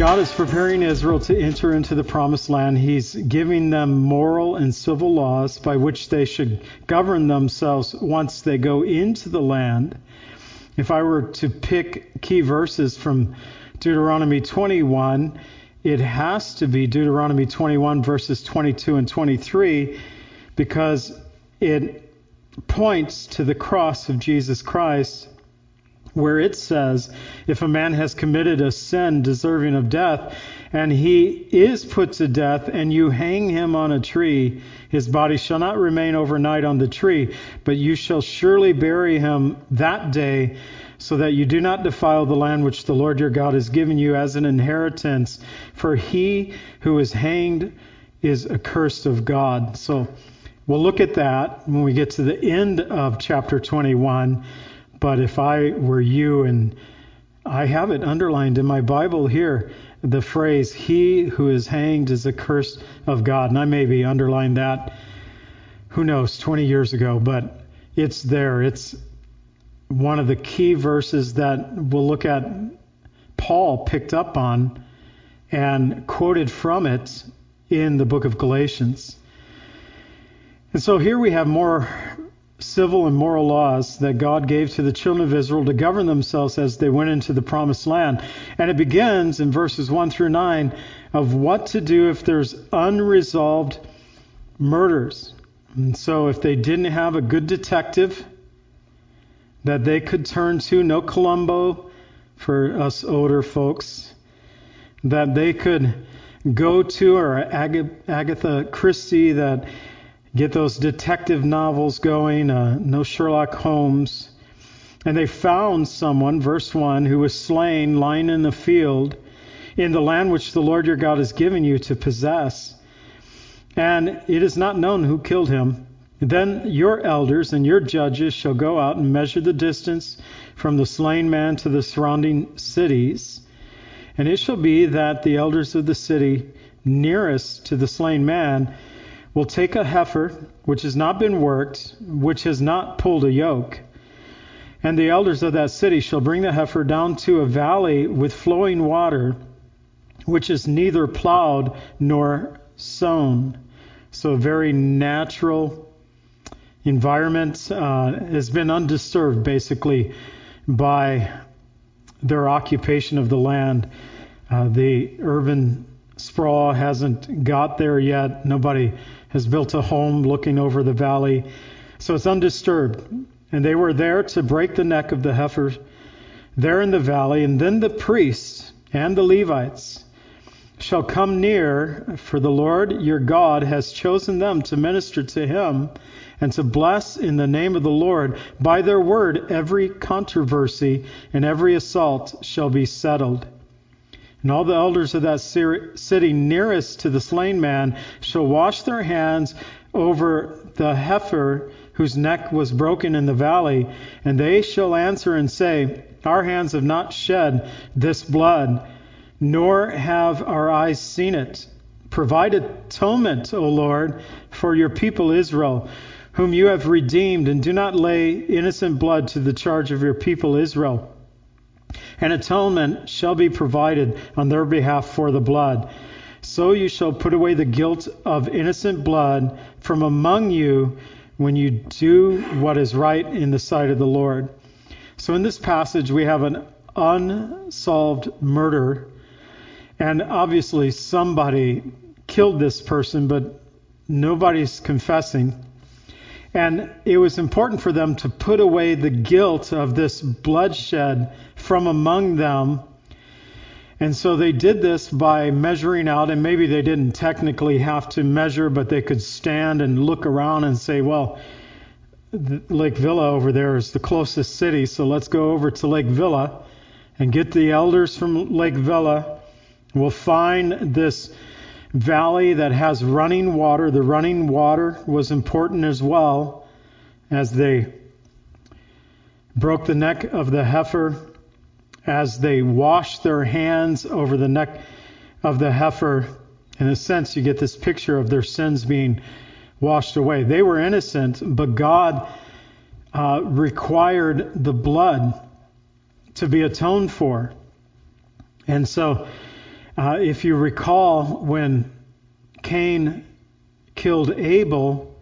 God is preparing Israel to enter into the promised land. He's giving them moral and civil laws by which they should govern themselves once they go into the land. If I were to pick key verses from Deuteronomy 21, it has to be Deuteronomy 21, verses 22 and 23, because it points to the cross of Jesus Christ where it says, if a man has committed a sin deserving of death, and he is put to death, and you hang him on a tree, his body shall not remain overnight on the tree, but you shall surely bury him that day, so that you do not defile the land which the Lord your God has given you as an inheritance. For he who is hanged is accursed of God. So we'll look at that when we get to the end of chapter 21. But if I were you, and I have it underlined in my Bible here, the phrase, He who is hanged is accursed of God. And I maybe underlined that, who knows, 20 years ago, but it's there. It's one of the key verses that we'll look at Paul picked up on and quoted from it in the book of Galatians. And so here we have more civil and moral laws that God gave to the children of Israel to govern themselves as they went into the promised land. And it begins in verses 1 through 9 of what to do if there's unresolved murders. And so if they didn't have a good detective that they could turn to, no Columbo for us older folks, that they could go to, or Agatha Christie that get those detective novels going, uh, no Sherlock Holmes. And they found someone, verse 1, who was slain lying in the field in the land which the Lord your God has given you to possess. And it is not known who killed him. Then your elders and your judges shall go out and measure the distance from the slain man to the surrounding cities. And it shall be that the elders of the city nearest to the slain man will take a heifer which has not been worked, which has not pulled a yoke. And the elders of that city shall bring the heifer down to a valley with flowing water, which is neither plowed nor sown. So, a very natural environment uh, has been undisturbed basically by their occupation of the land. Uh, the urban sprawl hasn't got there yet. Nobody has built a home looking over the valley. So it's undisturbed. And they were there to break the neck of the heifer there in the valley. And then the priests and the Levites shall come near, for the Lord your God has chosen them to minister to him and to bless in the name of the Lord. By their word, every controversy and every assault shall be settled. And all the elders of that city nearest to the slain man shall wash their hands over the heifer whose neck was broken in the valley, and they shall answer and say, Our hands have not shed this blood, nor have our eyes seen it. Provide atonement, O Lord, for your people Israel, whom you have redeemed, and do not lay innocent blood to the charge of your people Israel and atonement shall be provided on their behalf for the blood. So you shall put away the guilt of innocent blood from among you when you do what is right in the sight of the Lord. So in this passage, we have an unsolved murder, and obviously somebody killed this person, but nobody's confessing. And it was important for them to put away the guilt of this bloodshed from among them. And so they did this by measuring out, and maybe they didn't technically have to measure, but they could stand and look around and say, well, Lake Villa over there is the closest city, so let's go over to Lake Villa and get the elders from Lake Villa. We'll find this valley that has running water. The running water was important as well as they broke the neck of the heifer, as they wash their hands over the neck of the heifer. In a sense, you get this picture of their sins being washed away. They were innocent, but God uh, required the blood to be atoned for. And so, uh, if you recall, when Cain killed Abel,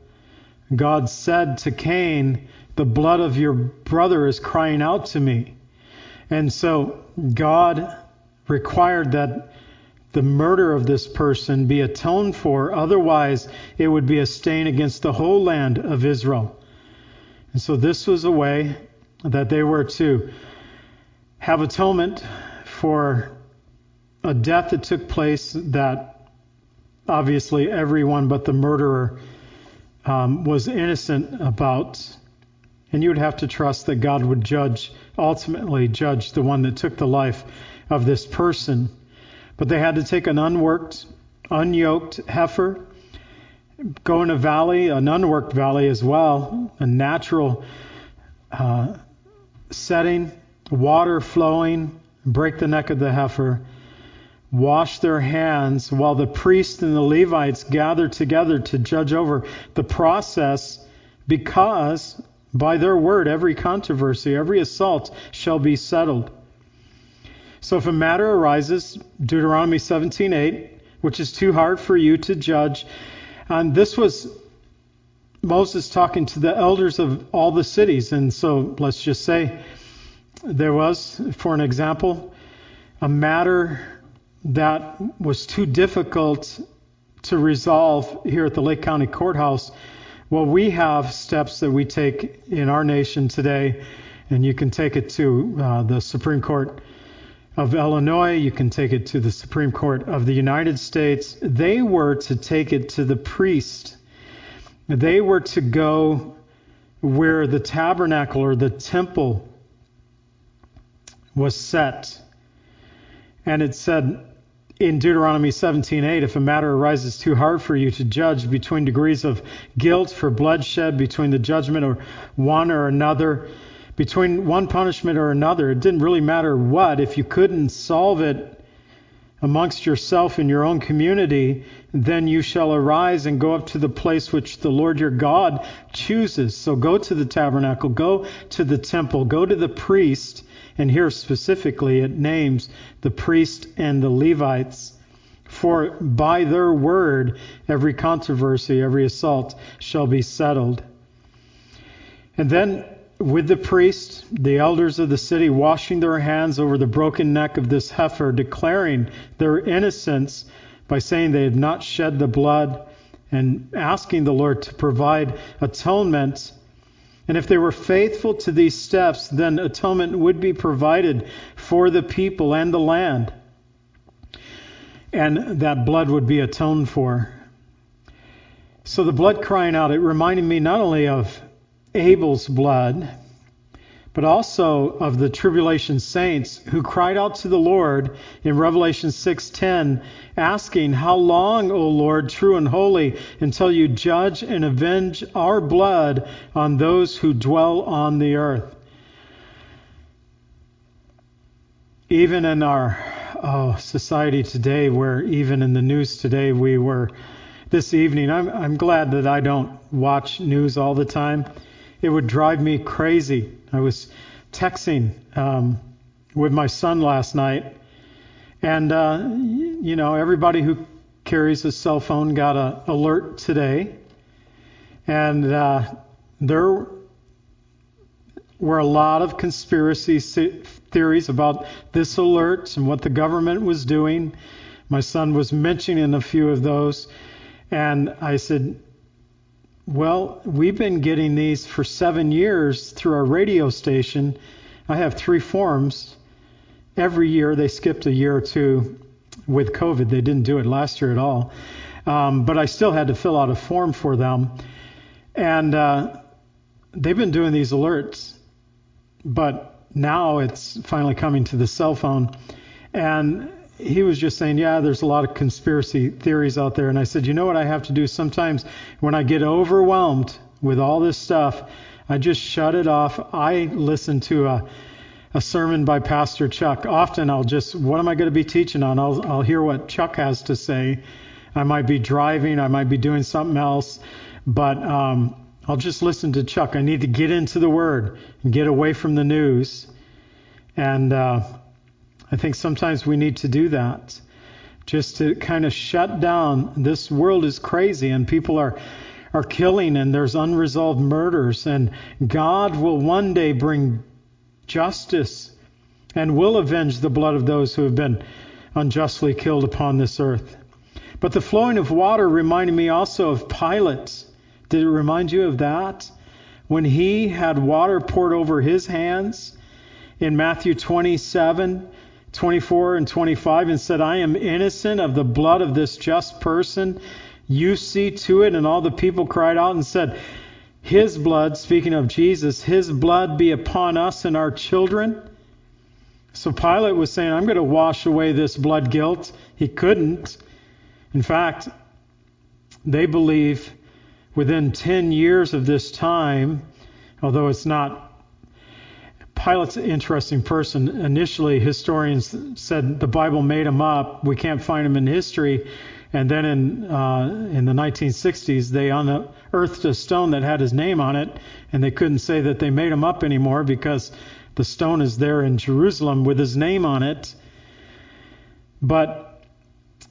God said to Cain, The blood of your brother is crying out to me. And so, God required that the murder of this person be atoned for, otherwise, it would be a stain against the whole land of Israel. And so, this was a way that they were to have atonement for a death that took place that obviously everyone but the murderer um, was innocent about. And you would have to trust that God would judge, ultimately judge the one that took the life of this person. But they had to take an unworked, unyoked heifer, go in a valley, an unworked valley as well, a natural uh, setting, water flowing, break the neck of the heifer, wash their hands while the priests and the Levites gather together to judge over the process because by their word every controversy, every assault shall be settled. So if a matter arises, Deuteronomy 17:8, which is too hard for you to judge, and this was Moses talking to the elders of all the cities, and so let's just say there was, for an example, a matter that was too difficult to resolve here at the Lake County Courthouse. Well, we have steps that we take in our nation today, and you can take it to uh, the Supreme Court of Illinois, you can take it to the Supreme Court of the United States. They were to take it to the priest. They were to go where the tabernacle or the temple was set. And it said in Deuteronomy 17:8, if a matter arises too hard for you to judge between degrees of guilt for bloodshed between the judgment of one or another, between one punishment or another, it didn't really matter what. If you couldn't solve it amongst yourself in your own community, then you shall arise and go up to the place which the Lord your God chooses. So go to the tabernacle, go to the temple, go to the priest, and here specifically it names the priest and the Levites. For by their word every controversy, every assault shall be settled. And then with the priest, the elders of the city washing their hands over the broken neck of this heifer, declaring their innocence by saying they had not shed the blood and asking the Lord to provide atonement and if they were faithful to these steps, then atonement would be provided for the people and the land. And that blood would be atoned for. So the blood crying out, it reminded me not only of Abel's blood, but also of the tribulation saints who cried out to the Lord in Revelation 6:10 asking how long O Lord true and holy until you judge and avenge our blood on those who dwell on the earth? Even in our oh, society today where even in the news today we were this evening I'm I'm glad that I don't watch news all the time it would drive me crazy. I was texting um, with my son last night, and uh, you know everybody who carries a cell phone got an alert today, and uh, there were a lot of conspiracy theories about this alert and what the government was doing. My son was mentioning a few of those, and I said, well, we've been getting these for seven years through our radio station. I have three forms. Every year they skipped a year or two with COVID. They didn't do it last year at all. Um, but I still had to fill out a form for them. And uh, they've been doing these alerts. But now it's finally coming to the cell phone. And he was just saying, yeah, there's a lot of conspiracy theories out there. And I said, you know what I have to do sometimes when I get overwhelmed with all this stuff, I just shut it off. I listen to a, a sermon by Pastor Chuck. Often I'll just, what am I going to be teaching on? I'll, I'll hear what Chuck has to say. I might be driving, I might be doing something else, but um, I'll just listen to Chuck. I need to get into the Word and get away from the news. And uh, I think sometimes we need to do that just to kind of shut down. This world is crazy and people are are killing and there's unresolved murders and God will one day bring justice and will avenge the blood of those who have been unjustly killed upon this earth. But the flowing of water reminded me also of Pilate. Did it remind you of that? When he had water poured over his hands in Matthew 27 24 and 25 and said, I am innocent of the blood of this just person. You see to it. And all the people cried out and said, His blood, speaking of Jesus, His blood be upon us and our children. So Pilate was saying, I'm going to wash away this blood guilt. He couldn't. In fact, they believe within 10 years of this time, although it's not Pilate's an interesting person. Initially, historians said the Bible made him up. We can't find him in history. And then in uh, in the 1960s, they unearthed a stone that had his name on it, and they couldn't say that they made him up anymore because the stone is there in Jerusalem with his name on it. But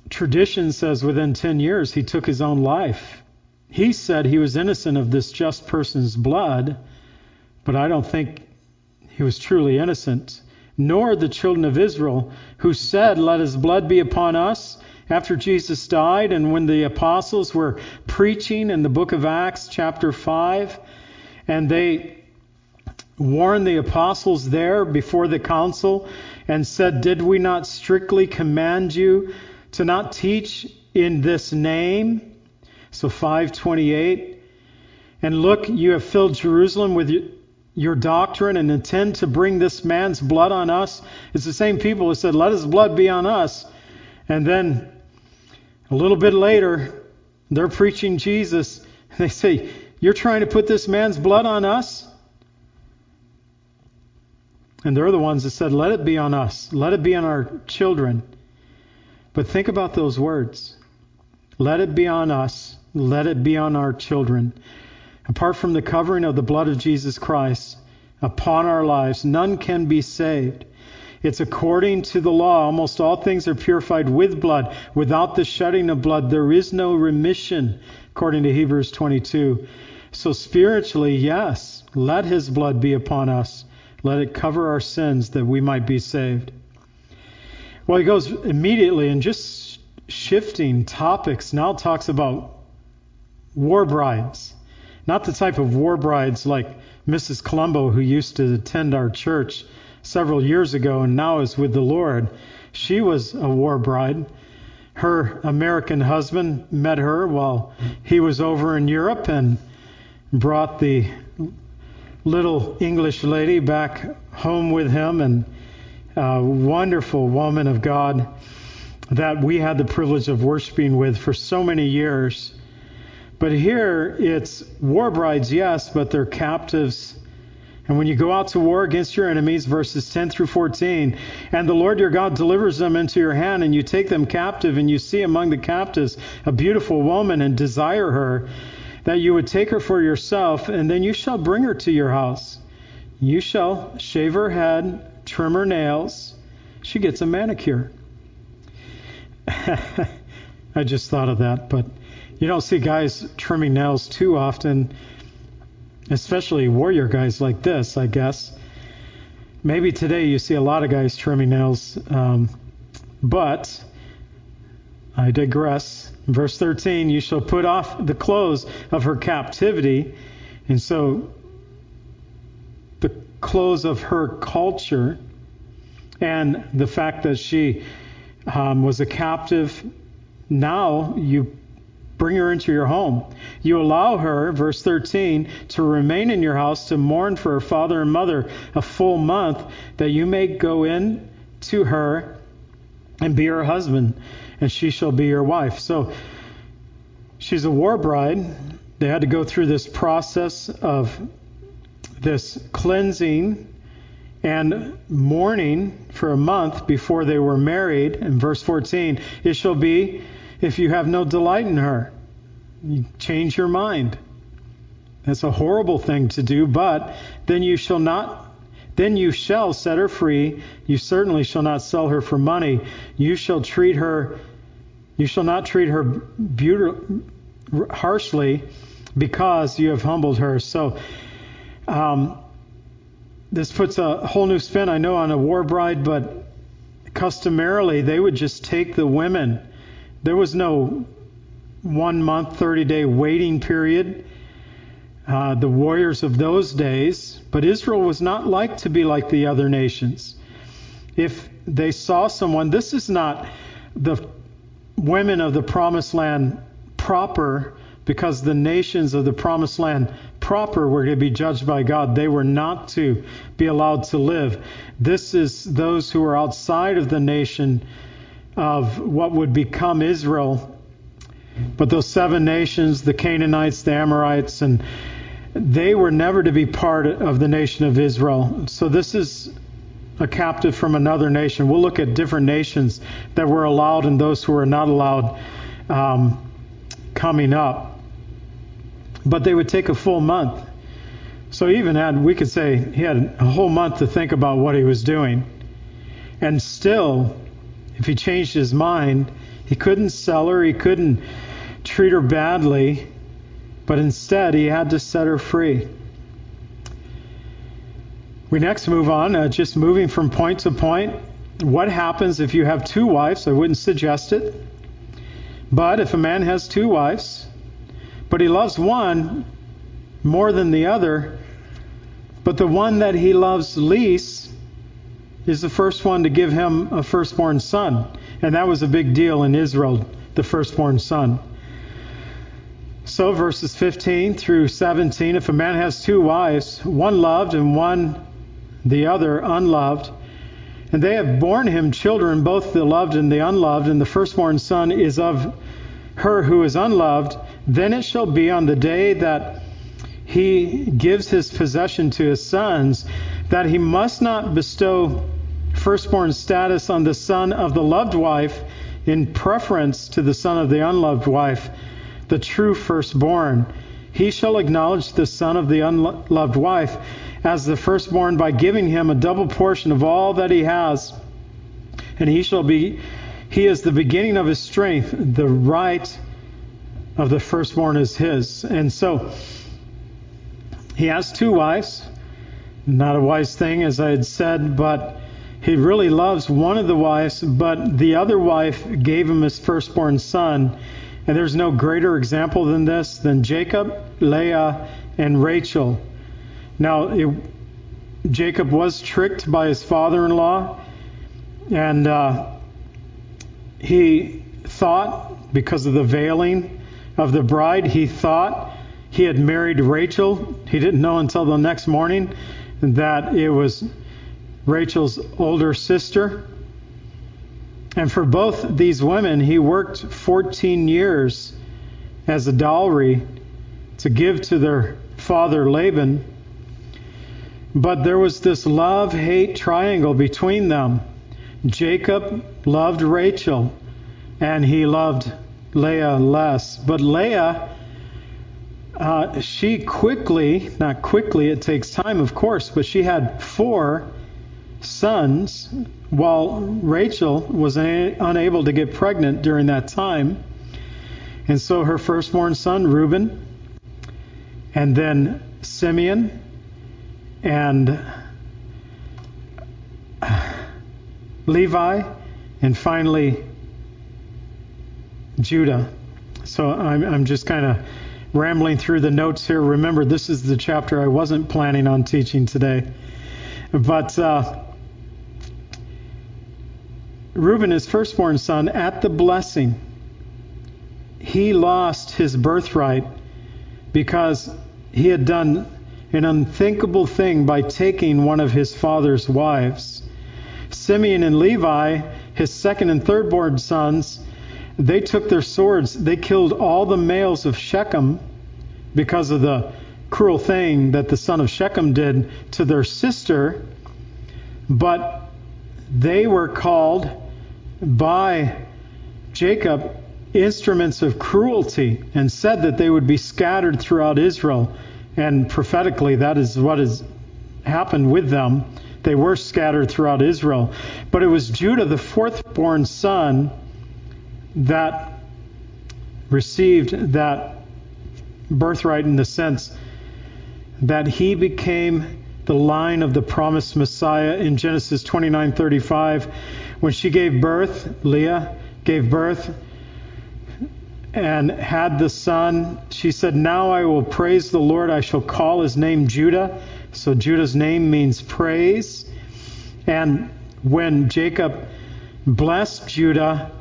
tradition says within 10 years he took his own life. He said he was innocent of this just person's blood, but I don't think he was truly innocent, nor the children of Israel, who said, Let his blood be upon us, after Jesus died, and when the apostles were preaching in the book of Acts, chapter 5, and they warned the apostles there before the council and said, Did we not strictly command you to not teach in this name? So 528. And look, you have filled Jerusalem with your doctrine and intend to bring this man's blood on us. It's the same people who said, Let his blood be on us. And then a little bit later, they're preaching Jesus. And they say, You're trying to put this man's blood on us? And they're the ones that said, Let it be on us. Let it be on our children. But think about those words. Let it be on us. Let it be on our children. Apart from the covering of the blood of Jesus Christ upon our lives, none can be saved. It's according to the law. Almost all things are purified with blood. Without the shedding of blood, there is no remission, according to Hebrews 22. So, spiritually, yes, let his blood be upon us. Let it cover our sins that we might be saved. Well, he goes immediately and just shifting topics. Now talks about war brides. Not the type of war brides like Mrs. Colombo, who used to attend our church several years ago and now is with the Lord. She was a war bride. Her American husband met her while he was over in Europe and brought the little English lady back home with him, and a wonderful woman of God that we had the privilege of worshiping with for so many years. But here it's war brides, yes, but they're captives. And when you go out to war against your enemies, verses 10 through 14, and the Lord your God delivers them into your hand, and you take them captive, and you see among the captives a beautiful woman, and desire her, that you would take her for yourself, and then you shall bring her to your house. You shall shave her head, trim her nails. She gets a manicure. I just thought of that, but you don't see guys trimming nails too often, especially warrior guys like this, I guess. Maybe today you see a lot of guys trimming nails, um, but I digress. Verse 13, you shall put off the clothes of her captivity. And so the clothes of her culture and the fact that she um, was a captive, now you bring her into your home. You allow her, verse 13, to remain in your house to mourn for her father and mother a full month, that you may go in to her and be her husband, and she shall be your wife. So she's a war bride. They had to go through this process of this cleansing and mourning for a month before they were married. In verse 14, it shall be if you have no delight in her. You change your mind. That's a horrible thing to do, but then you shall not then you shall set her free. You certainly shall not sell her for money. You shall treat her you shall not treat her beautiful, harshly because you have humbled her. So um, this puts a whole new spin, I know, on a war bride, but customarily they would just take the women. There was no one month, 30 day waiting period. Uh, the warriors of those days, but Israel was not like to be like the other nations. If they saw someone, this is not the women of the promised land proper, because the nations of the promised land proper were to be judged by God. They were not to be allowed to live. This is those who are outside of the nation of what would become Israel. But those seven nations, the Canaanites, the Amorites, and they were never to be part of the nation of Israel. So this is a captive from another nation. We'll look at different nations that were allowed and those who were not allowed um, coming up but they would take a full month. So even had, we could say he had a whole month to think about what he was doing. And still, if he changed his mind, he couldn't sell her, he couldn't treat her badly, but instead he had to set her free. We next move on, uh, just moving from point to point. What happens if you have two wives? I wouldn't suggest it. But if a man has two wives, but he loves one more than the other. But the one that he loves least is the first one to give him a firstborn son. And that was a big deal in Israel, the firstborn son. So, verses 15 through 17 if a man has two wives, one loved and one the other unloved, and they have borne him children, both the loved and the unloved, and the firstborn son is of her who is unloved, then it shall be on the day that he gives his possession to his sons that he must not bestow firstborn status on the son of the loved wife in preference to the son of the unloved wife, the true firstborn. He shall acknowledge the son of the unloved wife as the firstborn by giving him a double portion of all that he has, and he shall be he is the beginning of his strength, the right of the firstborn is his. And so he has two wives. Not a wise thing, as I had said, but he really loves one of the wives, but the other wife gave him his firstborn son. And there's no greater example than this than Jacob, Leah, and Rachel. Now, it, Jacob was tricked by his father in law, and uh, he thought, because of the veiling, of the bride. He thought he had married Rachel. He didn't know until the next morning that it was Rachel's older sister. And for both these women, he worked 14 years as a dowry to give to their father Laban. But there was this love hate triangle between them. Jacob loved Rachel, and he loved Leah less. But Leah, uh, she quickly, not quickly, it takes time, of course, but she had four sons while Rachel was unable to get pregnant during that time. And so her firstborn son, Reuben, and then Simeon, and Levi, and finally Judah. So I'm, I'm just kind of rambling through the notes here. Remember, this is the chapter I wasn't planning on teaching today. But uh, Reuben, his firstborn son, at the blessing, he lost his birthright because he had done an unthinkable thing by taking one of his father's wives. Simeon and Levi, his second and third born sons, they took their swords. They killed all the males of Shechem because of the cruel thing that the son of Shechem did to their sister. But they were called by Jacob instruments of cruelty and said that they would be scattered throughout Israel. And prophetically, that is what has happened with them. They were scattered throughout Israel. But it was Judah, the fourth born son, that received that birthright in the sense that he became the line of the promised Messiah in Genesis 29:35 when she gave birth Leah gave birth and had the son she said now I will praise the Lord. I shall call his name Judah. So Judah's name means praise. And when Jacob blessed Judah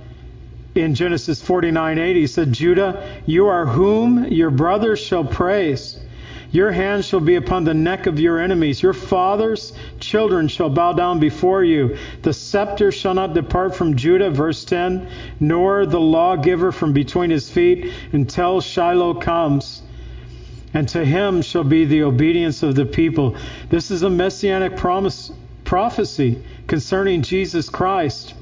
in Genesis 49:8 he said Judah you are whom your brothers shall praise your hand shall be upon the neck of your enemies. Your father's children shall bow down before you. The scepter shall not depart from Judah, verse 10, nor the lawgiver from between his feet until Shiloh comes. And to him shall be the obedience of the people. This is a messianic promise, prophecy concerning Jesus Christ.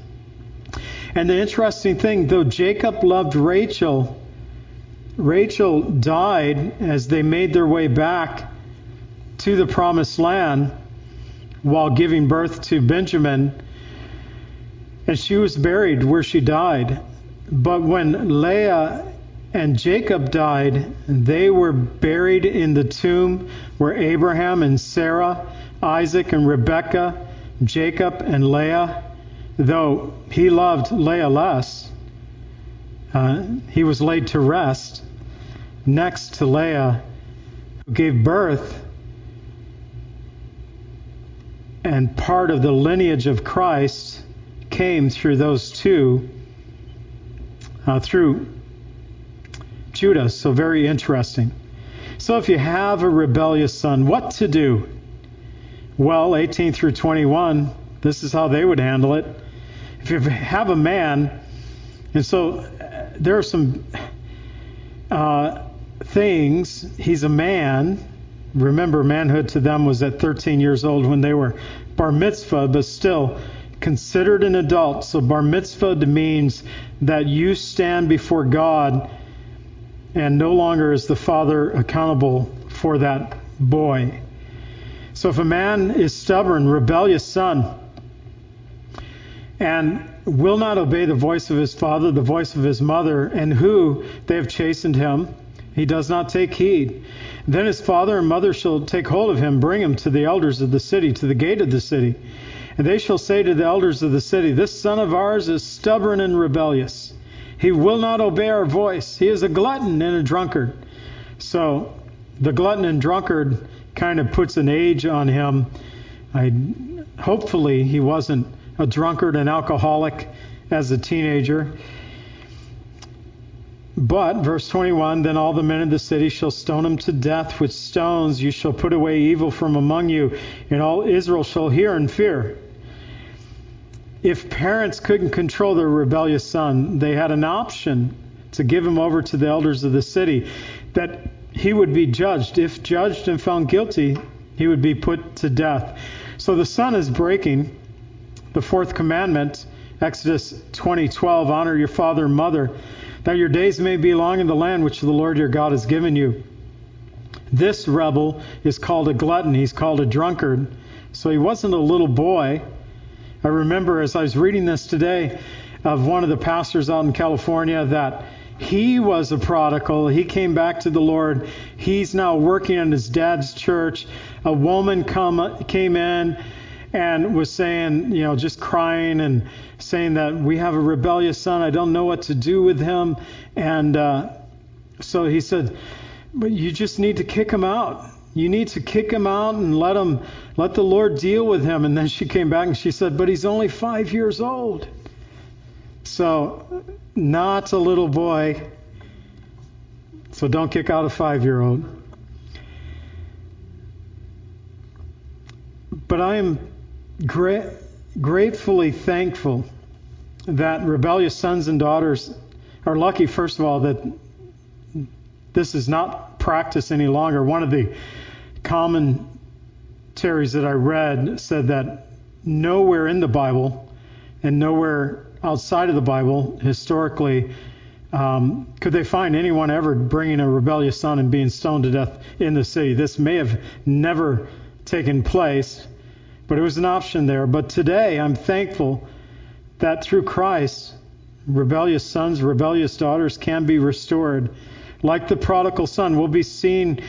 And the interesting thing, though Jacob loved Rachel, Rachel died as they made their way back to the promised land while giving birth to Benjamin, and she was buried where she died. But when Leah and Jacob died, they were buried in the tomb where Abraham and Sarah, Isaac and Rebekah, Jacob and Leah, though he loved Leah less, uh, he was laid to rest next to Leah, who gave birth and part of the lineage of Christ came through those two, uh, through Judah. So, very interesting. So, if you have a rebellious son, what to do? Well, 18 through 21, this is how they would handle it. If you have a man, and so there are some uh, things. He's a man. Remember, manhood to them was at 13 years old when they were bar mitzvah, but still considered an adult. So bar mitzvah means that you stand before God and no longer is the father accountable for that boy. So if a man is stubborn, rebellious son, and will not obey the voice of his father, the voice of his mother, and who they have chastened him, he does not take heed. Then his father and mother shall take hold of him, bring him to the elders of the city, to the gate of the city. And they shall say to the elders of the city, This son of ours is stubborn and rebellious. He will not obey our voice. He is a glutton and a drunkard. So the glutton and drunkard kind of puts an age on him. I, hopefully, he wasn't a drunkard and alcoholic as a teenager. But, verse 21, then all the men of the city shall stone him to death with stones. You shall put away evil from among you, and all Israel shall hear and fear. If parents couldn't control their rebellious son, they had an option to give him over to the elders of the city, that he would be judged. If judged and found guilty, he would be put to death. So the son is breaking the fourth commandment, Exodus 20:12, honor your father and mother that your days may be long in the land which the Lord your God has given you. This rebel is called a glutton. He's called a drunkard. So he wasn't a little boy. I remember as I was reading this today of one of the pastors out in California that he was a prodigal. He came back to the Lord. He's now working in his dad's church. A woman come, came in and was saying, you know, just crying and saying that we have a rebellious son. I don't know what to do with him. And uh, so he said, but you just need to kick him out. You need to kick him out and let him let the Lord deal with him. And then she came back and she said, but he's only five years old. So not a little boy. So don't kick out a five year old. But I am gra- gratefully thankful that rebellious sons and daughters are lucky, first of all, that this is not practice any longer. One of the commentaries that I read said that nowhere in the Bible and nowhere outside of the Bible historically um, could they find anyone ever bringing a rebellious son and being stoned to death in the city. This may have never taken place, but it was an option there. But today, I'm thankful that through Christ, rebellious sons, rebellious daughters can be restored. Like the prodigal son, we'll be seeing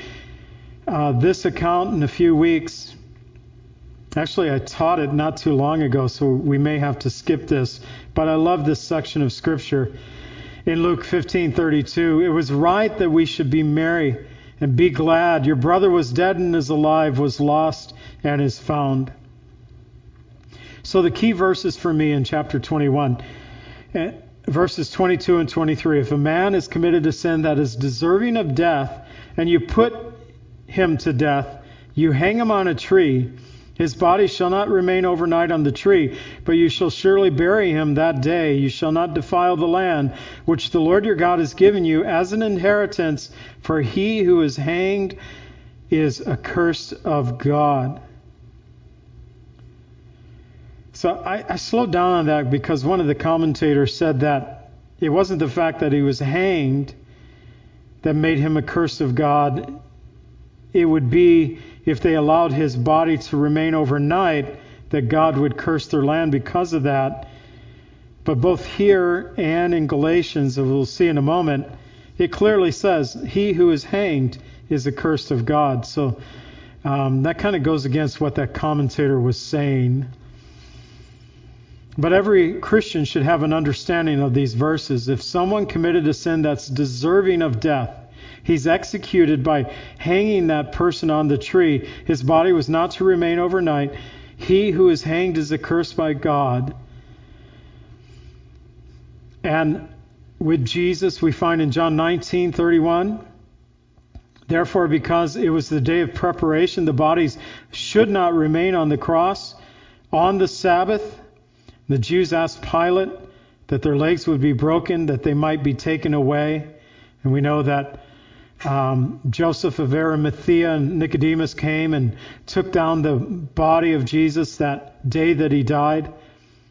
uh, this account in a few weeks. Actually, I taught it not too long ago, so we may have to skip this. But I love this section of Scripture. In Luke 15:32, it was right that we should be merry and be glad. Your brother was dead and is alive, was lost and is found. So the key verses for me in chapter 21, eh, verses 22 and 23. If a man is committed to sin that is deserving of death, and you put him to death, you hang him on a tree. His body shall not remain overnight on the tree, but you shall surely bury him that day. You shall not defile the land which the Lord your God has given you as an inheritance, for he who is hanged is accursed of God. So I, I slowed down on that because one of the commentators said that it wasn't the fact that he was hanged that made him a curse of God. It would be if they allowed his body to remain overnight that God would curse their land because of that. But both here and in Galatians, as we'll see in a moment, it clearly says, He who is hanged is accursed of God. So um, that kind of goes against what that commentator was saying. But every Christian should have an understanding of these verses. If someone committed a sin that's deserving of death, he's executed by hanging that person on the tree. His body was not to remain overnight. He who is hanged is accursed by God. And with Jesus, we find in John 19:31, therefore, because it was the day of preparation, the bodies should not remain on the cross on the Sabbath. The Jews asked Pilate that their legs would be broken, that they might be taken away. And we know that um, Joseph of Arimathea and Nicodemus came and took down the body of Jesus that day that he died.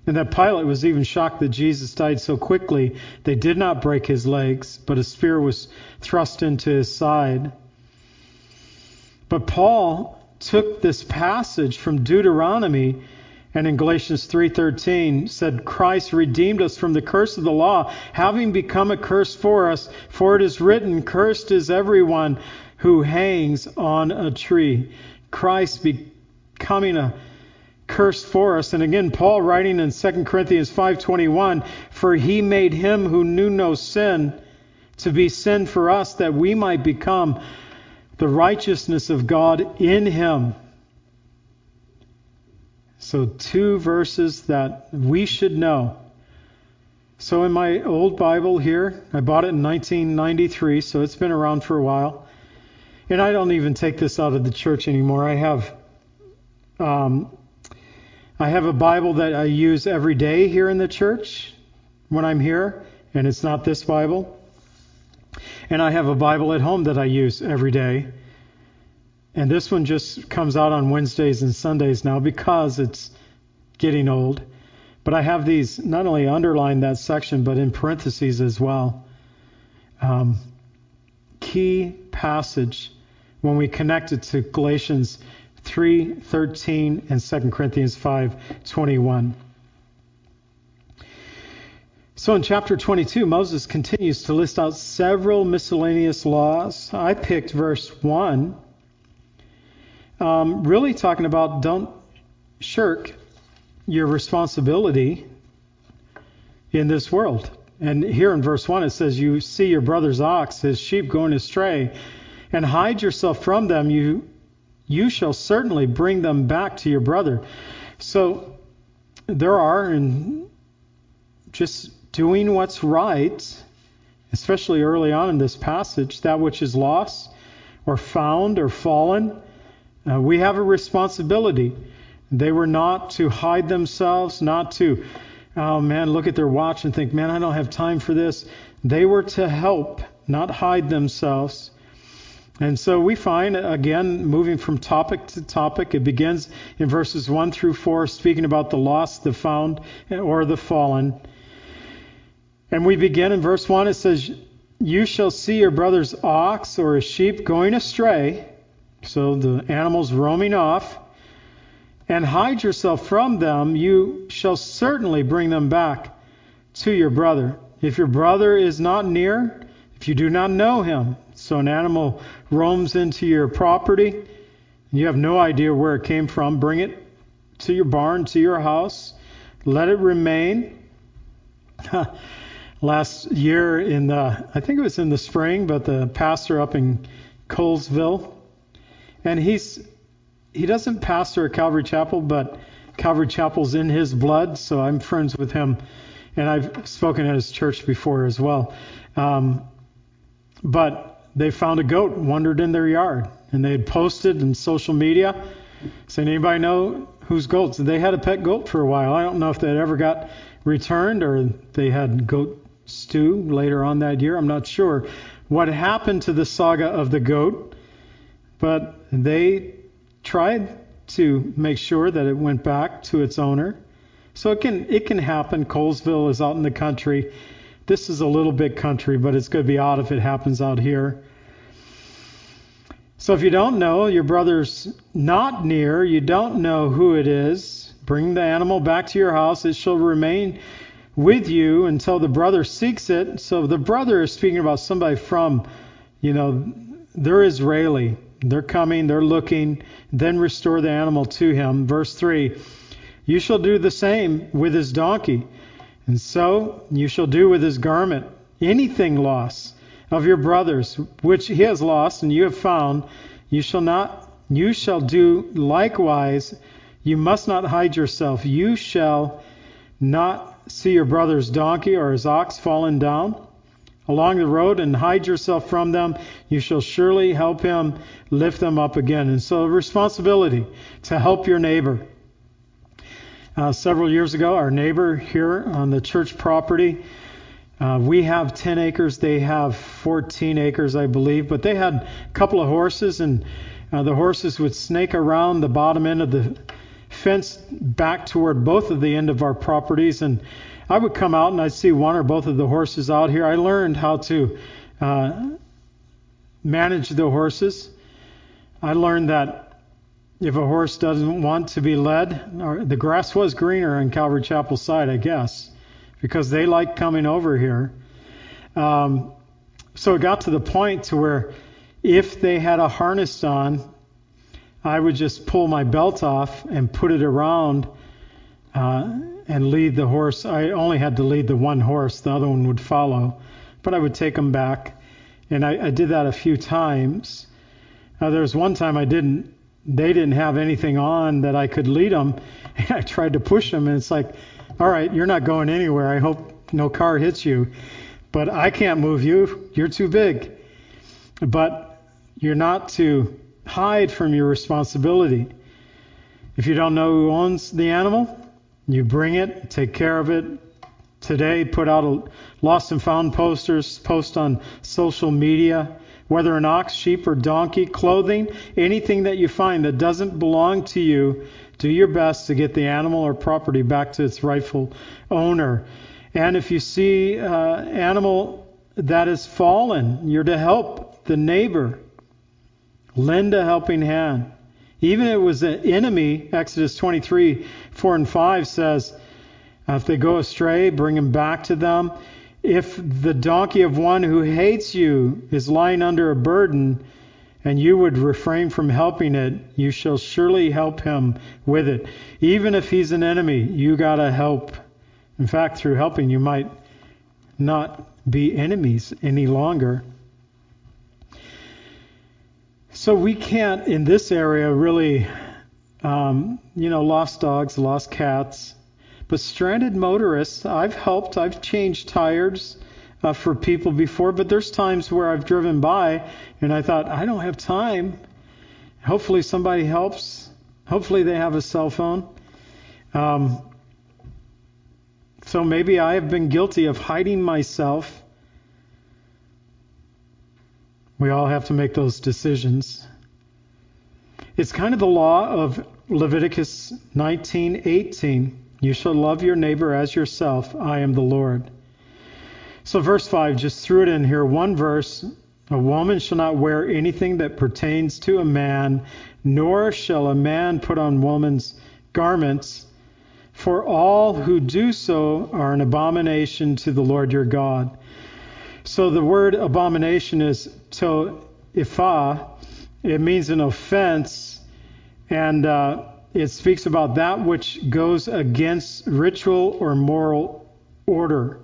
And that Pilate was even shocked that Jesus died so quickly. They did not break his legs, but a spear was thrust into his side. But Paul took this passage from Deuteronomy and in Galatians 3:13 said Christ redeemed us from the curse of the law having become a curse for us. For it is written cursed is everyone who hangs on a tree. Christ becoming a curse for us. And again Paul writing in 2 Corinthians 5:21 for he made him who knew no sin to be sin for us that we might become the righteousness of God in him so, two verses that we should know. So, in my old Bible here, I bought it in 1993, so it's been around for a while. And I don't even take this out of the church anymore. I have um, I have a Bible that I use every day here in the church when I'm here, and it's not this Bible. And I have a Bible at home that I use every day. And this one just comes out on Wednesdays and Sundays now because it's getting old. But I have these not only underlined that section, but in parentheses as well. Um, key passage when we connect it to Galatians 3:13 and 2 Corinthians 5:21. So in chapter 22, Moses continues to list out several miscellaneous laws. I picked verse 1 um, really talking about don't shirk your responsibility in this world. And here in verse 1 it says, You see your brother's ox, his sheep going astray, and hide yourself from them, you, you shall certainly bring them back to your brother. So there are, and just doing what's right especially early on in this passage, that which is lost or found or fallen, uh, we have a responsibility. They were not to hide themselves, not to, oh man, look at their watch and think, man, I don't have time for this. They were to help, not hide themselves. And so we find, again, moving from topic to topic, it begins in verses 1 through 4, speaking about the lost, the found, or the fallen. And we begin in verse 1, it says, You shall see your brother's ox or a sheep going astray, so the animals roaming off, and hide yourself from them, you shall certainly bring them back to your brother. If your brother is not near, if you do not know him, so an animal roams into your property, and you have no idea where it came from, bring it to your barn, to your house, let it remain. Last year in the, I think it was in the spring, but the pastor up in Colesville, and he's he doesn't pastor at Calvary Chapel, but Calvary Chapel's in his blood, so I'm friends with him, and I've spoken at his church before as well. Um, but they found a goat wandered in their yard, and they had posted in social media saying, "Anybody know whose goats?" They had a pet goat for a while. I don't know if that ever got returned or they had goat stew later on that year. I'm not sure what happened to the saga of the goat, but they tried to make sure that it went back to its owner. So it can it can happen. Colesville is out in the country. This is a little bit country, but it's going to be odd if it happens out here. So if you don't know, your brother's not near, you don't know who it is, bring the animal back to your house. It shall remain with you until the brother seeks it. So the brother is speaking about somebody from, you know, they're Israeli. They're coming, they're looking, then restore the animal to him. Verse 3 You shall do the same with his donkey, and so you shall do with his garment. Anything lost of your brothers, which he has lost and you have found, you shall not, you shall do likewise. You must not hide yourself. You shall not see your brother's donkey or his ox fallen down along the road and hide yourself from them. You shall surely help him lift them up again. And so, responsibility to help your neighbor. Uh, several years ago, our neighbor here on the church property, uh, we have 10 acres, they have 14 acres, I believe, but they had a couple of horses, and uh, the horses would snake around the bottom end of the fence back toward both of the end of our properties, and I would come out and I'd see one or both of the horses out here. I learned how to uh, manage the horses. I learned that if a horse doesn't want to be led, or the grass was greener on Calvary Chapel side, I guess, because they like coming over here. Um, so it got to the point to where if they had a harness on, I would just pull my belt off and put it around uh, and lead the horse. I only had to lead the one horse; the other one would follow. But I would take them back, and I, I did that a few times. There was one time I didn't. They didn't have anything on that I could lead them. And I tried to push them, and it's like, all right, you're not going anywhere. I hope no car hits you, but I can't move you. You're too big. But you're not to hide from your responsibility. If you don't know who owns the animal, you bring it, take care of it. Today, put out a lost and found posters, post on social media whether an ox, sheep, or donkey, clothing, anything that you find that doesn't belong to you, do your best to get the animal or property back to its rightful owner. And if you see uh, animal that is fallen, you're to help the neighbor. Lend a helping hand. Even if it was an enemy, Exodus 23, 4 and 5 says, if they go astray, bring them back to them. If the donkey of one who hates you is lying under a burden, and you would refrain from helping it, you shall surely help him with it. Even if he's an enemy, you got to help. In fact, through helping, you might not be enemies any longer. So we can't, in this area, really, um, you know, lost dogs, lost cats, but stranded motorists, I've helped, I've changed tires uh, for people before, but there's times where I've driven by and I thought, I don't have time. Hopefully somebody helps. Hopefully they have a cell phone. Um, so maybe I have been guilty of hiding myself. We all have to make those decisions. It's kind of the law of Leviticus 19:18. You shall love your neighbor as yourself. I am the Lord. So verse 5 just threw it in here. One verse. A woman shall not wear anything that pertains to a man, nor shall a man put on woman's garments, for all who do so are an abomination to the Lord your God. So the word abomination is to ifa. It means an offense, and uh, it speaks about that which goes against ritual or moral order.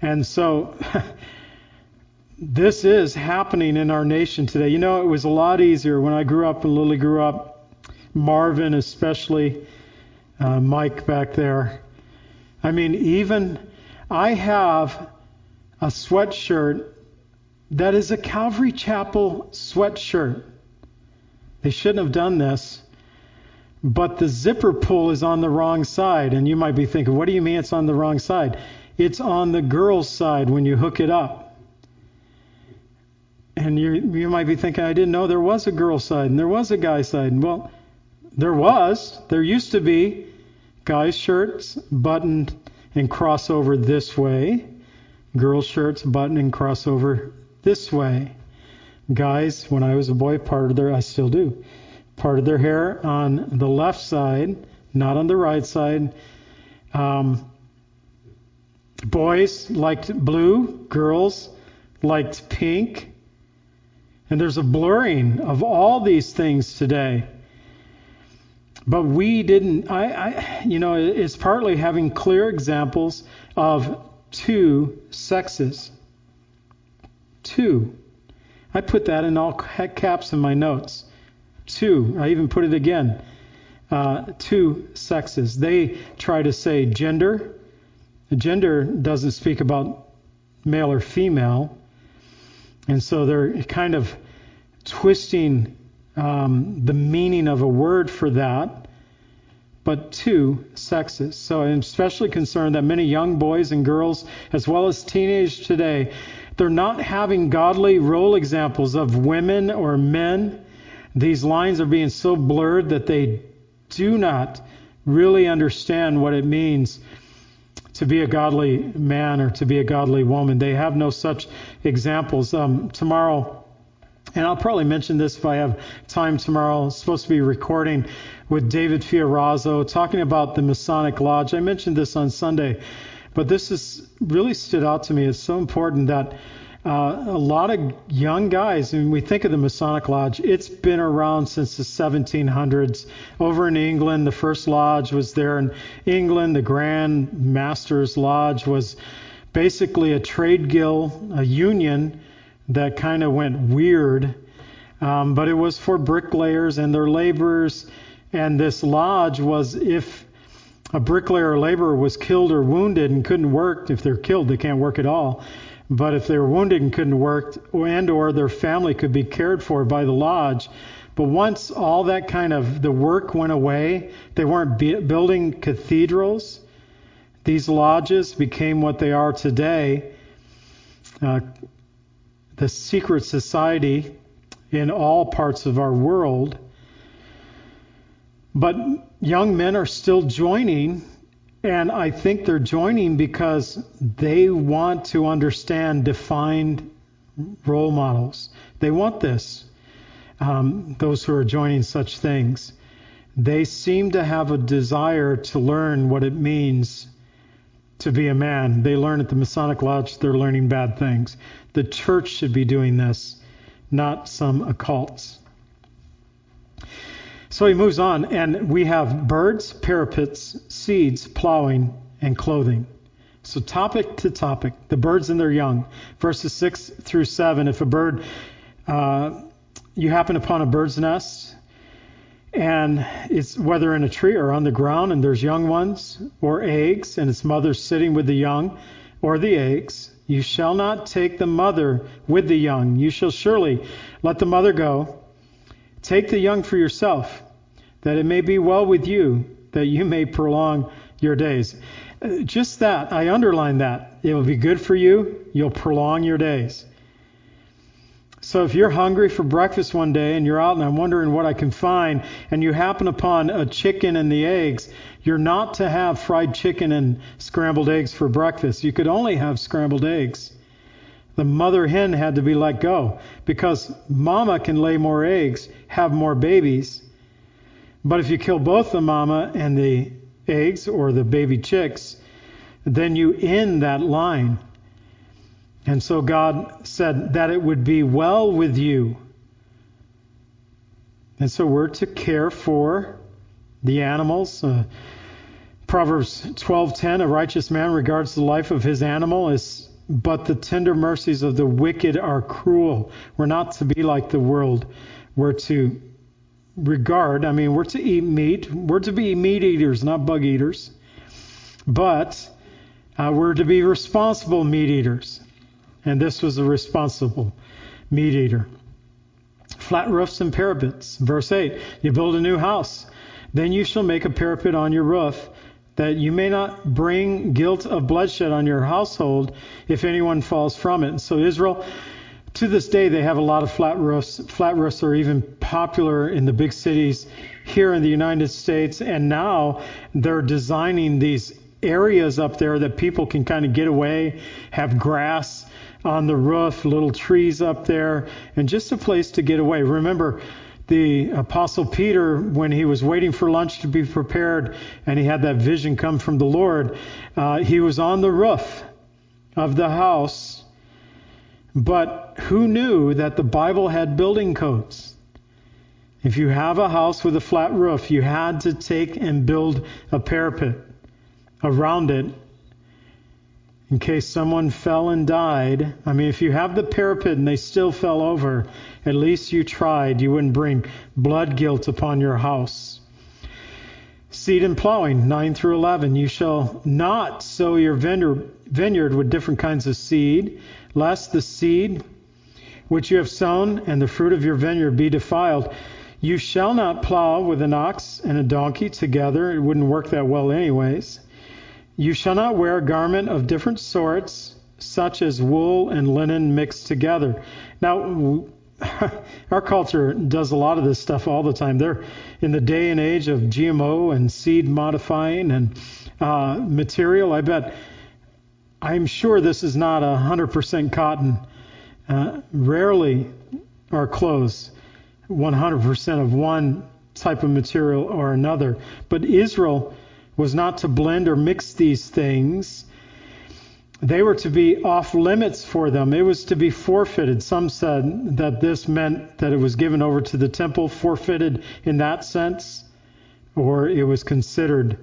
And so this is happening in our nation today. You know, it was a lot easier when I grew up and Lily grew up, Marvin especially, uh, Mike back there. I mean, even I have a sweatshirt that is a Calvary Chapel sweatshirt. They shouldn't have done this, but the zipper pull is on the wrong side. And you might be thinking, what do you mean it's on the wrong side? It's on the girl's side when you hook it up. And you you might be thinking, I didn't know there was a girl side and there was a guy side. Well, there was. There used to be guys' shirts buttoned and crossover this way, girls' shirts buttoned and crossover this way. Guys, when I was a boy, parted their I still do, parted their hair on the left side, not on the right side. Um, boys liked blue, girls liked pink. And there's a blurring of all these things today. But we didn't, I, I, you know, it's partly having clear examples of two sexes. Two. I put that in all caps in my notes. Two. I even put it again. Uh, two sexes. They try to say gender. Gender doesn't speak about male or female. And so they're kind of twisting um, the meaning of a word for that, but two sexes. So I'm especially concerned that many young boys and girls, as well as teenagers today, they're not having godly role examples of women or men. These lines are being so blurred that they do not really understand what it means to be a godly man or to be a godly woman. They have no such examples. Um, tomorrow, and I'll probably mention this if I have time tomorrow. I'm supposed to be recording with David Fiorazo talking about the Masonic Lodge. I mentioned this on Sunday, but this has really stood out to me. It's so important that uh, a lot of young guys, when we think of the Masonic Lodge, it's been around since the 1700s. Over in England, the first lodge was there in England. The Grand Masters Lodge was basically a trade guild, a union that kind of went weird. Um, but it was for bricklayers and their laborers. And this lodge was if a bricklayer or laborer was killed or wounded and couldn't work, if they're killed, they can't work at all. But if they were wounded and couldn't work, and or their family could be cared for by the lodge. But once all that kind of the work went away, they weren't building cathedrals. These lodges became what they are today. Uh, the secret society in all parts of our world. But young men are still joining, and I think they're joining because they want to understand defined role models. They want this, um, those who are joining such things. They seem to have a desire to learn what it means to be a man. They learn at the Masonic Lodge, they're learning bad things. The church should be doing this, not some occults. So he moves on, and we have birds, parapets, seeds, plowing, and clothing. So, topic to topic, the birds and their young. Verses 6 through 7. If a bird, uh, you happen upon a bird's nest, and it's whether in a tree or on the ground, and there's young ones or eggs, and its mother sitting with the young, or the eggs. You shall not take the mother with the young. You shall surely let the mother go. Take the young for yourself, that it may be well with you, that you may prolong your days. Just that, I underline that. It will be good for you. You'll prolong your days. So if you're hungry for breakfast one day and you're out and I'm wondering what I can find, and you happen upon a chicken and the eggs, you're not to have fried chicken and scrambled eggs for breakfast. You could only have scrambled eggs. The mother hen had to be let go because mama can lay more eggs, have more babies. But if you kill both the mama and the eggs or the baby chicks, then you end that line. And so God said that it would be well with you. And so we're to care for the animals. Uh, Proverbs 12:10 A righteous man regards the life of his animal as but the tender mercies of the wicked are cruel. We're not to be like the world. We're to regard, I mean, we're to eat meat. We're to be meat eaters, not bug eaters. But uh, we're to be responsible meat eaters. And this was a responsible meat eater. Flat roofs and parapets. Verse 8 You build a new house. Then you shall make a parapet on your roof, that you may not bring guilt of bloodshed on your household if anyone falls from it. So, Israel, to this day, they have a lot of flat roofs. Flat roofs are even popular in the big cities here in the United States. And now they're designing these areas up there that people can kind of get away, have grass on the roof, little trees up there, and just a place to get away. Remember, the apostle Peter, when he was waiting for lunch to be prepared and he had that vision come from the Lord, uh, he was on the roof of the house. But who knew that the Bible had building codes? If you have a house with a flat roof, you had to take and build a parapet around it in case someone fell and died. I mean, if you have the parapet and they still fell over, at least you tried. You wouldn't bring blood guilt upon your house. Seed and plowing, 9 through 11. You shall not sow your vineyard with different kinds of seed, lest the seed which you have sown and the fruit of your vineyard be defiled. You shall not plow with an ox and a donkey together. It wouldn't work that well, anyways. You shall not wear a garment of different sorts, such as wool and linen mixed together. Now, our culture does a lot of this stuff all the time. They're in the day and age of GMO and seed modifying and uh, material. I bet, I'm sure this is not 100% cotton. Uh, rarely are clothes 100% of one type of material or another. But Israel was not to blend or mix these things. They were to be off limits for them. It was to be forfeited. Some said that this meant that it was given over to the temple, forfeited in that sense, or it was considered.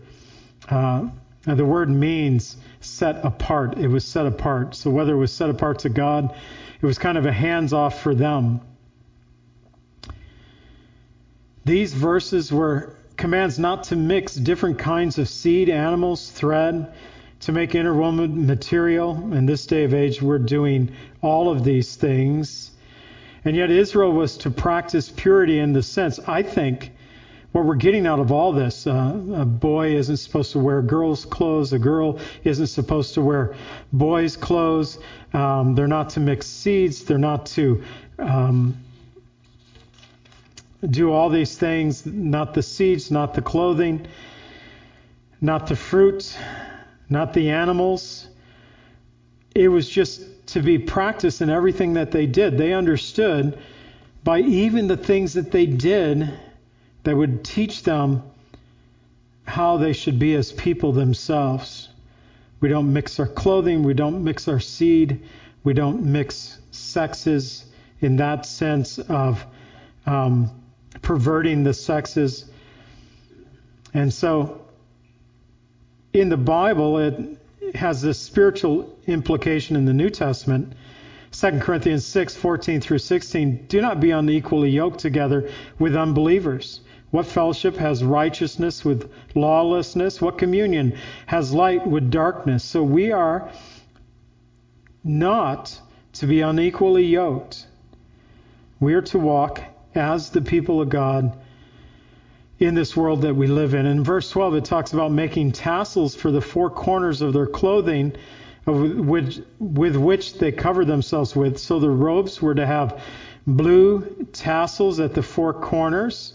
Uh, the word means set apart. It was set apart. So whether it was set apart to God, it was kind of a hands off for them. These verses were commands not to mix different kinds of seed, animals, thread to make interwoven material. In this day of age, we're doing all of these things. And yet, Israel was to practice purity in the sense, I think, what we're getting out of all this. Uh, a boy isn't supposed to wear girls' clothes. A girl isn't supposed to wear boys' clothes. Um, they're not to mix seeds. They're not to um, do all these things, not the seeds, not the clothing, not the fruit, not the animals. It was just to be practiced in everything that they did. They understood by even the things that they did that would teach them how they should be as people themselves. We don't mix our clothing, we don't mix our seed, we don't mix sexes in that sense of um, perverting the sexes. And so in the Bible, it has this spiritual implication in the New Testament. 2 Corinthians 6, 14 through 16. Do not be unequally yoked together with unbelievers. What fellowship has righteousness with lawlessness? What communion has light with darkness? So we are not to be unequally yoked. We are to walk as the people of God in this world that we live in. In verse 12, it talks about making tassels for the four corners of their clothing, with, with which they cover themselves with. So the robes were to have blue tassels at the four corners.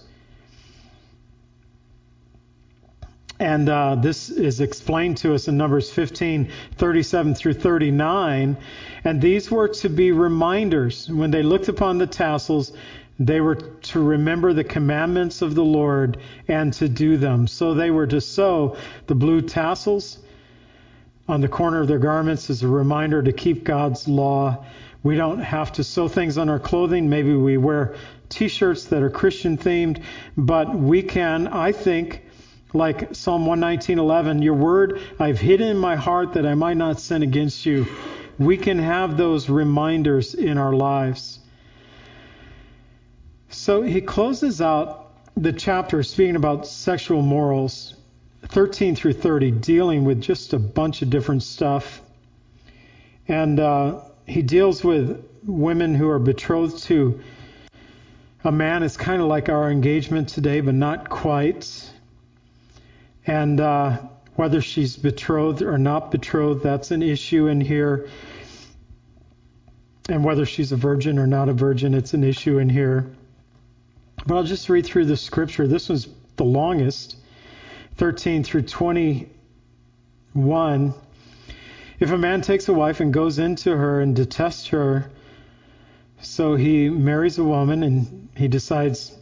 And uh, this is explained to us in Numbers 15, 37 through 39. And these were to be reminders. When they looked upon the tassels, they were to remember the commandments of the Lord and to do them. So they were to sew the blue tassels on the corner of their garments as a reminder to keep God's law. We don't have to sew things on our clothing. Maybe we wear t shirts that are Christian themed, but we can, I think, like Psalm 119:11, your word I've hidden in my heart that I might not sin against you. We can have those reminders in our lives. So he closes out the chapter speaking about sexual morals, 13 through 30, dealing with just a bunch of different stuff. And uh, he deals with women who are betrothed to a man. It's kind of like our engagement today, but not quite. And uh, whether she's betrothed or not betrothed, that's an issue in here. And whether she's a virgin or not a virgin, it's an issue in here. But I'll just read through the scripture. This was the longest 13 through 21. If a man takes a wife and goes into her and detests her, so he marries a woman and he decides,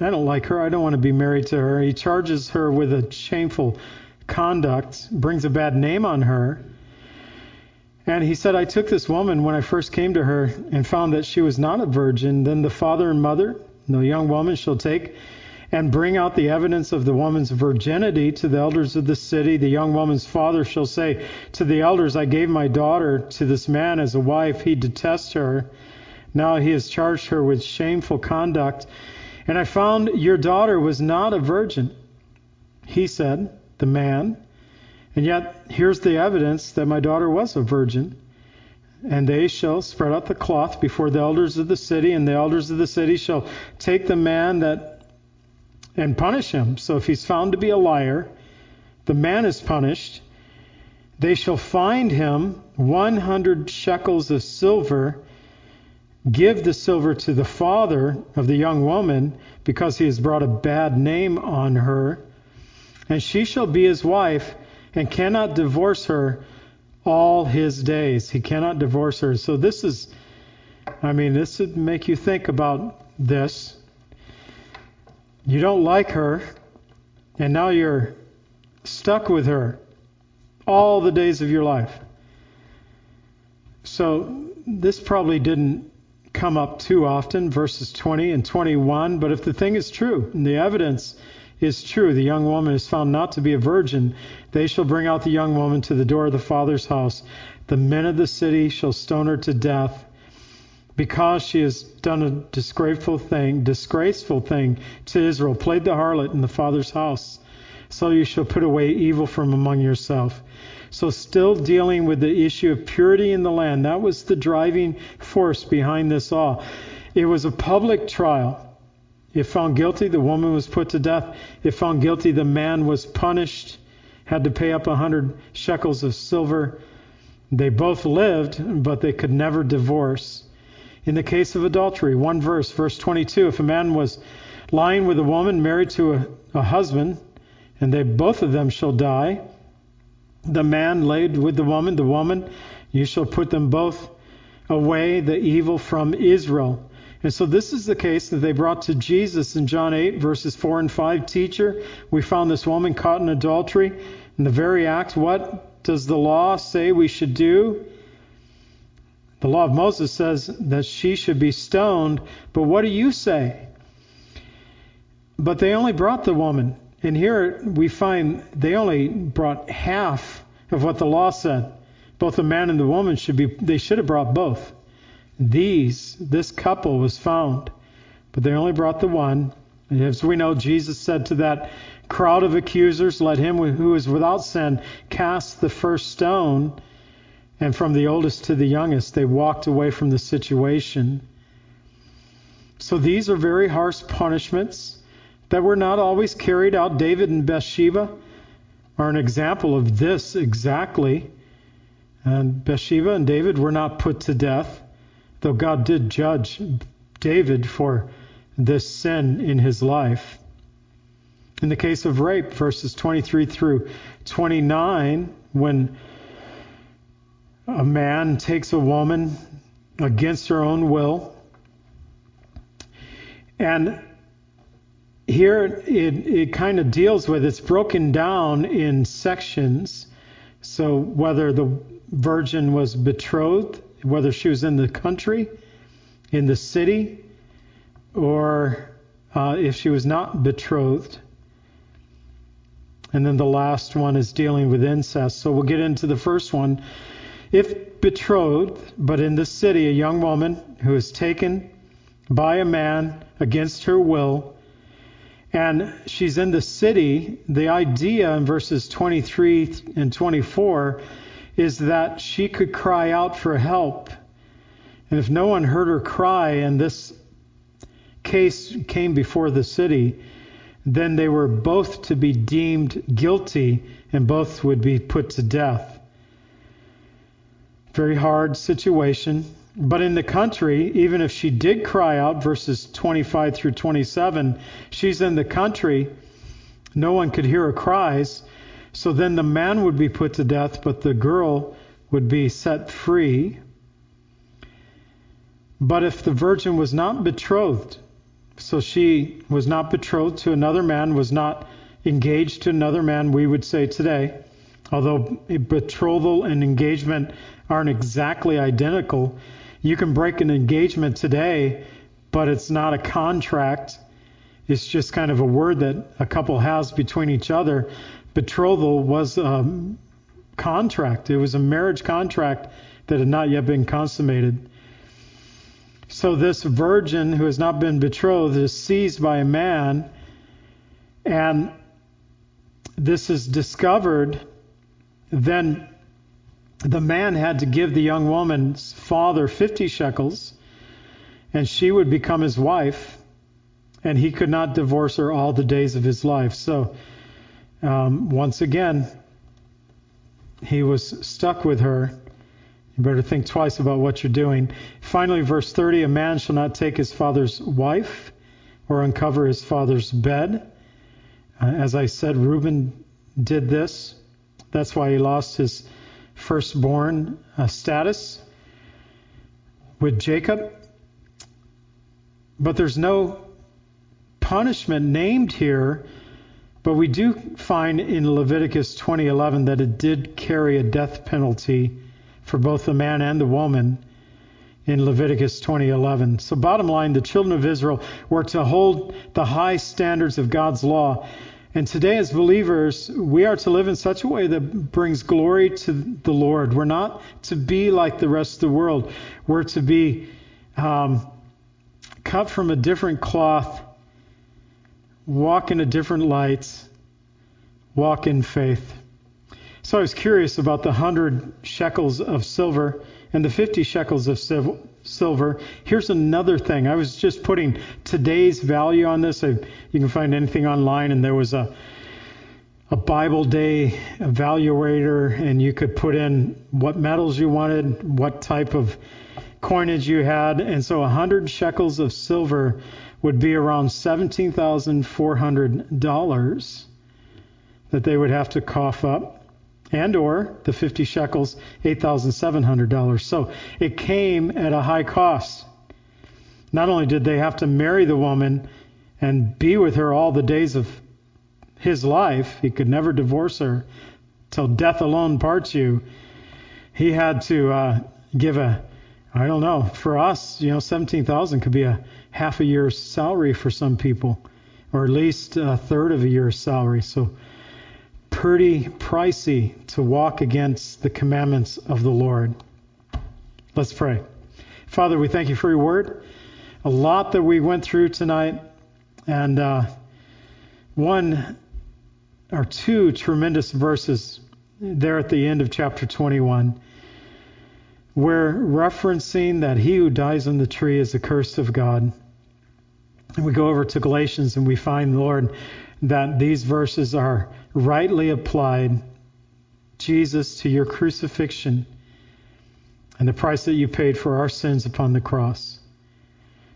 I don't like her. I don't want to be married to her. He charges her with a shameful conduct, brings a bad name on her. And he said, I took this woman when I first came to her and found that she was not a virgin. Then the father and mother, the young woman, shall take and bring out the evidence of the woman's virginity to the elders of the city. The young woman's father shall say to the elders, I gave my daughter to this man as a wife. He detests her. Now he has charged her with shameful conduct. And I found your daughter was not a virgin. He said, the man. And yet, here's the evidence that my daughter was a virgin. And they shall spread out the cloth before the elders of the city, and the elders of the city shall take the man that and punish him. So if he's found to be a liar, the man is punished. They shall find him 100 shekels of silver Give the silver to the father of the young woman, because he has brought a bad name on her, and she shall be his wife, and cannot divorce her all his days. He cannot divorce her. So this is, I mean, this would make you think about this. You don't like her, and now you're stuck with her all the days of your life. So this probably didn't come up too often, verses 20 and 21. But if the thing is true, and the evidence is true, the young woman is found not to be a virgin, they shall bring out the young woman to the door of the father's house. The men of the city shall stone her to death because she has done a disgraceful thing, disgraceful thing to Israel, played the harlot in the father's house. So you shall put away evil from among yourself. So, still dealing with the issue of purity in the land. That was the driving force behind this all. It was a public trial. If found guilty, the woman was put to death. If found guilty, the man was punished, had to pay up a hundred shekels of silver. They both lived, but they could never divorce. In the case of adultery, one verse, verse 22, if a man was lying with a woman married to a, a husband, and they both of them shall die, the man laid with the woman, the woman, you shall put them both away, the evil from Israel. And so this is the case that they brought to Jesus in John 8, verses 4 and 5. Teacher, we found this woman caught in adultery. In the very act, what does the law say we should do? The law of Moses says that she should be stoned, but what do you say? But they only brought the woman. And here we find they only brought half of what the law said. Both the man and the woman should be, they should have brought both. These, this couple was found, but they only brought the one. And as we know, Jesus said to that crowd of accusers, Let him who is without sin cast the first stone. And from the oldest to the youngest, they walked away from the situation. So these are very harsh punishments that were not always carried out. David and Bathsheba are an example of this exactly. And Bathsheba and David were not put to death, though God did judge David for this sin in his life. In the case of rape, verses 23 through 29, when a man takes a woman against her own will, and here it, it kind of deals with it's broken down in sections. So whether the virgin was betrothed, whether she was in the country, in the city, or uh, if she was not betrothed. And then the last one is dealing with incest. So we'll get into the first one. If betrothed, but in the city, a young woman who is taken by a man against her will, and she's in the city, the idea in verses 23 and 24 is that she could cry out for help. And if no one heard her cry and this case came before the city, then they were both to be deemed guilty and both would be put to death. Very hard situation. But in the country, even if she did cry out, verses 25 through 27, she's in the country, no one could hear her cries. So then the man would be put to death, but the girl would be set free. But if the virgin was not betrothed, so she was not betrothed to another man, was not engaged to another man, we would say today. Although betrothal and engagement aren't exactly identical, you can break an engagement today, but it's not a contract. It's just kind of a word that a couple has between each other. Betrothal was a contract, it was a marriage contract that had not yet been consummated. So this virgin who has not been betrothed is seized by a man, and this is discovered. Then the man had to give the young woman's father 50 shekels, and she would become his wife, and he could not divorce her all the days of his life. So, um, once again, he was stuck with her. You better think twice about what you're doing. Finally, verse 30 a man shall not take his father's wife or uncover his father's bed. Uh, as I said, Reuben did this. That's why he lost his firstborn uh, status with Jacob. But there's no punishment named here, but we do find in Leviticus 20:11 that it did carry a death penalty for both the man and the woman in Leviticus 20:11. So bottom line, the children of Israel were to hold the high standards of God's law. And today as believers, we are to live in such a way that brings glory to the Lord. We're not to be like the rest of the world. We're to be um, cut from a different cloth, walk in a different light, walk in faith. So I was curious about the hundred shekels of silver and the 50 shekels of silver. Here's another thing. I was just putting today's value on this. I, you can find anything online, and there was a a Bible day evaluator, and you could put in what metals you wanted, what type of coinage you had, and so 100 shekels of silver would be around $17,400 that they would have to cough up and or the 50 shekels, $8,700. So it came at a high cost. Not only did they have to marry the woman and be with her all the days of his life, he could never divorce her till death alone parts you. He had to uh, give a, I don't know, for us, you know, 17,000 could be a half a year's salary for some people, or at least a third of a year's salary. So pretty pricey to walk against the commandments of the Lord. Let's pray. Father, we thank you for your word. A lot that we went through tonight, and uh, one or two tremendous verses there at the end of chapter 21. We're referencing that he who dies on the tree is accursed of God. And we go over to Galatians and we find, Lord, that these verses are rightly applied, Jesus, to your crucifixion and the price that you paid for our sins upon the cross.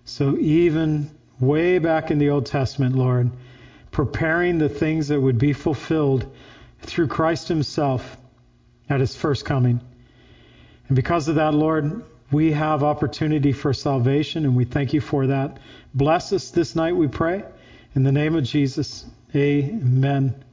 So even way back in the Old Testament, Lord, preparing the things that would be fulfilled through Christ Himself at His first coming. And because of that, Lord, we have opportunity for salvation, and we thank you for that. Bless us this night, we pray. In the name of Jesus, amen.